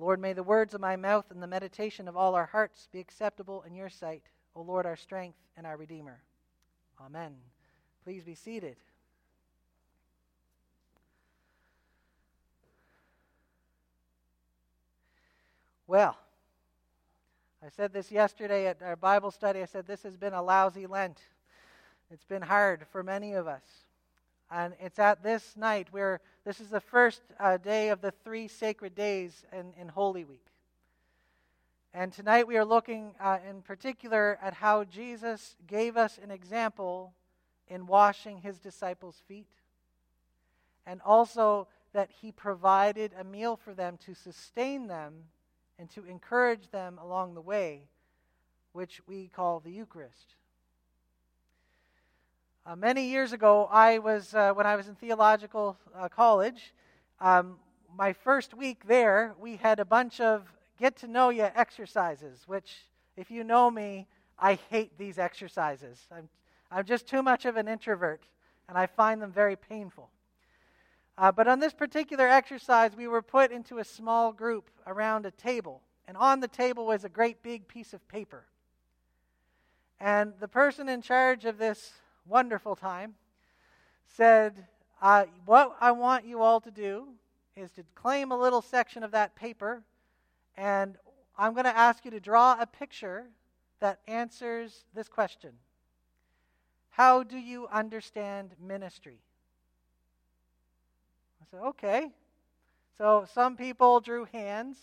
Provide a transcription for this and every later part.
Lord, may the words of my mouth and the meditation of all our hearts be acceptable in your sight, O Lord, our strength and our Redeemer. Amen. Please be seated. Well, I said this yesterday at our Bible study. I said this has been a lousy Lent. It's been hard for many of us. And it's at this night where this is the first uh, day of the three sacred days in, in Holy Week. And tonight we are looking uh, in particular at how Jesus gave us an example in washing his disciples' feet. And also that he provided a meal for them to sustain them and to encourage them along the way, which we call the Eucharist. Uh, many years ago, I was uh, when I was in theological uh, college. Um, my first week there, we had a bunch of get to know you exercises. Which, if you know me, I hate these exercises. I'm I'm just too much of an introvert, and I find them very painful. Uh, but on this particular exercise, we were put into a small group around a table, and on the table was a great big piece of paper. And the person in charge of this wonderful time, said, uh, What I want you all to do is to claim a little section of that paper, and I'm going to ask you to draw a picture that answers this question How do you understand ministry? I said, Okay. So some people drew hands,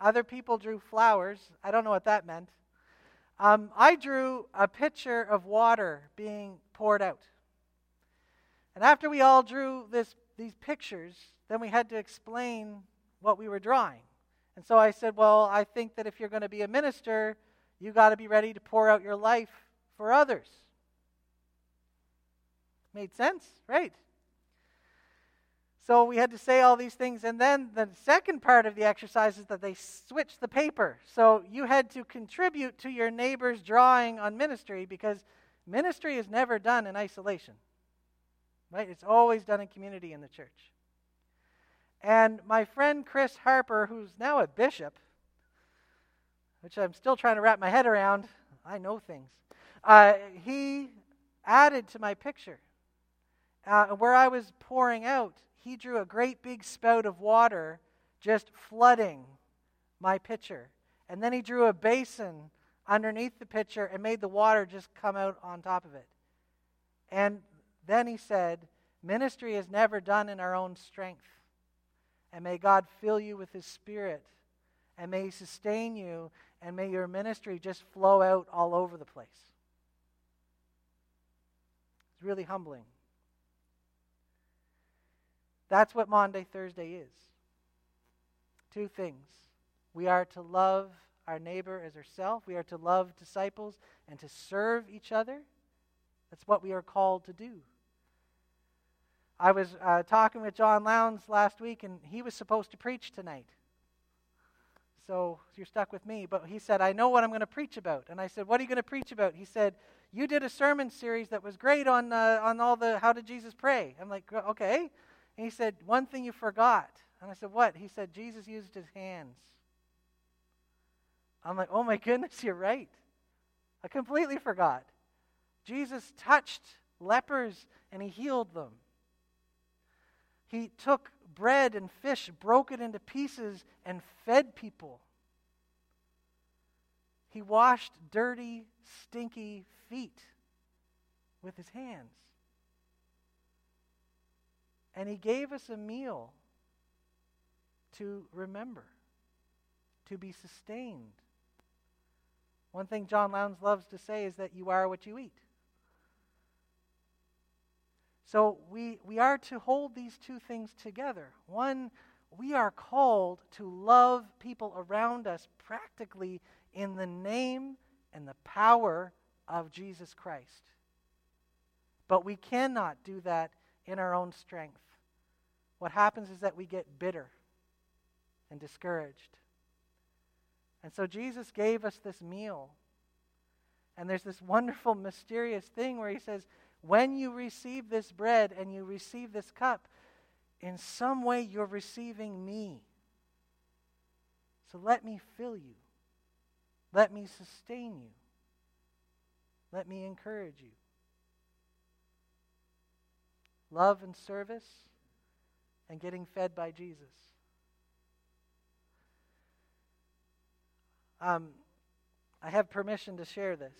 other people drew flowers. I don't know what that meant. Um, I drew a picture of water being poured out. And after we all drew this, these pictures, then we had to explain what we were drawing. And so I said, Well, I think that if you're going to be a minister, you got to be ready to pour out your life for others. Made sense, right? So we had to say all these things. And then the second part of the exercise is that they switched the paper. So you had to contribute to your neighbor's drawing on ministry because ministry is never done in isolation. Right? It's always done in community in the church. And my friend Chris Harper, who's now a bishop, which I'm still trying to wrap my head around, I know things, uh, he added to my picture. Uh, where I was pouring out he drew a great big spout of water just flooding my pitcher. And then he drew a basin underneath the pitcher and made the water just come out on top of it. And then he said, Ministry is never done in our own strength. And may God fill you with his spirit. And may he sustain you. And may your ministry just flow out all over the place. It's really humbling. That's what Maundy, Thursday is. Two things. We are to love our neighbor as ourselves, we are to love disciples and to serve each other. That's what we are called to do. I was uh, talking with John Lowndes last week, and he was supposed to preach tonight. So you're stuck with me. But he said, I know what I'm going to preach about. And I said, What are you going to preach about? He said, You did a sermon series that was great on, uh, on all the how did Jesus pray. I'm like, Okay. And he said, One thing you forgot. And I said, What? He said, Jesus used his hands. I'm like, Oh my goodness, you're right. I completely forgot. Jesus touched lepers and he healed them. He took bread and fish, broke it into pieces, and fed people. He washed dirty, stinky feet with his hands. And he gave us a meal to remember, to be sustained. One thing John Lowndes loves to say is that you are what you eat. So we, we are to hold these two things together. One, we are called to love people around us practically in the name and the power of Jesus Christ. But we cannot do that in our own strength what happens is that we get bitter and discouraged. And so Jesus gave us this meal. And there's this wonderful, mysterious thing where he says, when you receive this bread and you receive this cup, in some way you're receiving me. So let me fill you. Let me sustain you. Let me encourage you. Love and service and getting fed by Jesus. Um, I have permission to share this.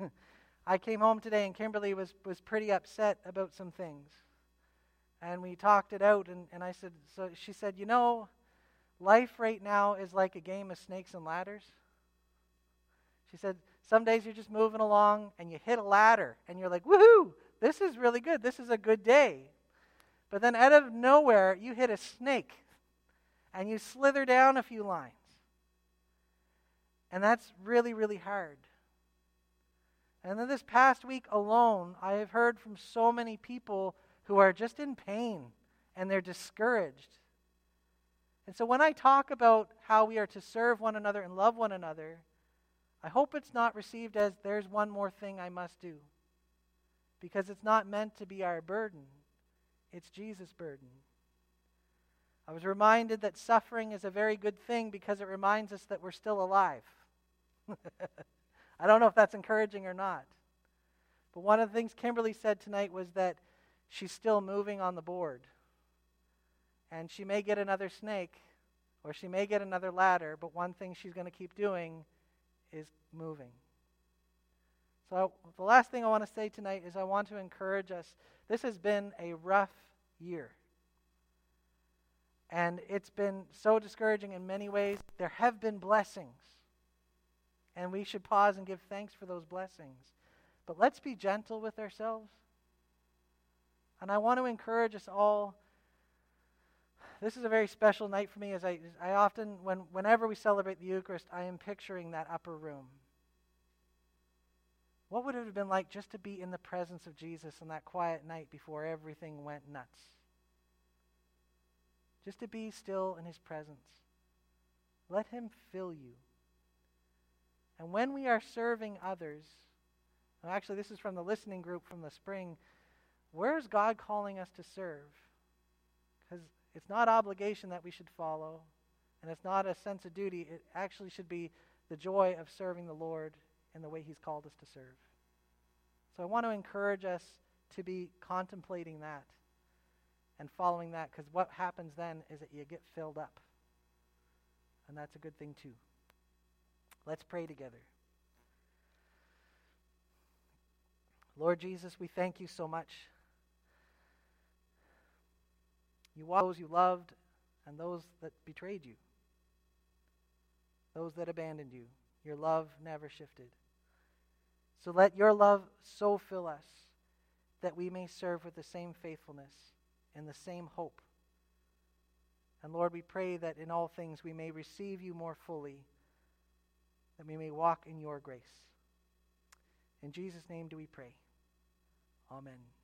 I came home today and Kimberly was, was pretty upset about some things. And we talked it out, and, and I said, so she said, you know, life right now is like a game of snakes and ladders. She said, some days you're just moving along and you hit a ladder and you're like, woohoo, this is really good. This is a good day. But then out of nowhere, you hit a snake and you slither down a few lines. And that's really, really hard. And then this past week alone, I have heard from so many people who are just in pain and they're discouraged. And so when I talk about how we are to serve one another and love one another, I hope it's not received as there's one more thing I must do. Because it's not meant to be our burden, it's Jesus' burden. I was reminded that suffering is a very good thing because it reminds us that we're still alive. I don't know if that's encouraging or not. But one of the things Kimberly said tonight was that she's still moving on the board. And she may get another snake or she may get another ladder, but one thing she's going to keep doing is moving. So, the last thing I want to say tonight is I want to encourage us. This has been a rough year. And it's been so discouraging in many ways. There have been blessings. And we should pause and give thanks for those blessings. But let's be gentle with ourselves. And I want to encourage us all. This is a very special night for me as I, I often, when, whenever we celebrate the Eucharist, I am picturing that upper room. What would it have been like just to be in the presence of Jesus on that quiet night before everything went nuts? Just to be still in his presence. Let him fill you. And when we are serving others, actually, this is from the listening group from the spring, where is God calling us to serve? Because it's not obligation that we should follow, and it's not a sense of duty. It actually should be the joy of serving the Lord in the way He's called us to serve. So I want to encourage us to be contemplating that and following that, because what happens then is that you get filled up. And that's a good thing, too. Let's pray together. Lord Jesus, we thank you so much. You walked those you loved and those that betrayed you, those that abandoned you. Your love never shifted. So let your love so fill us that we may serve with the same faithfulness and the same hope. And Lord, we pray that in all things we may receive you more fully that we may walk in your grace. In Jesus' name do we pray. Amen.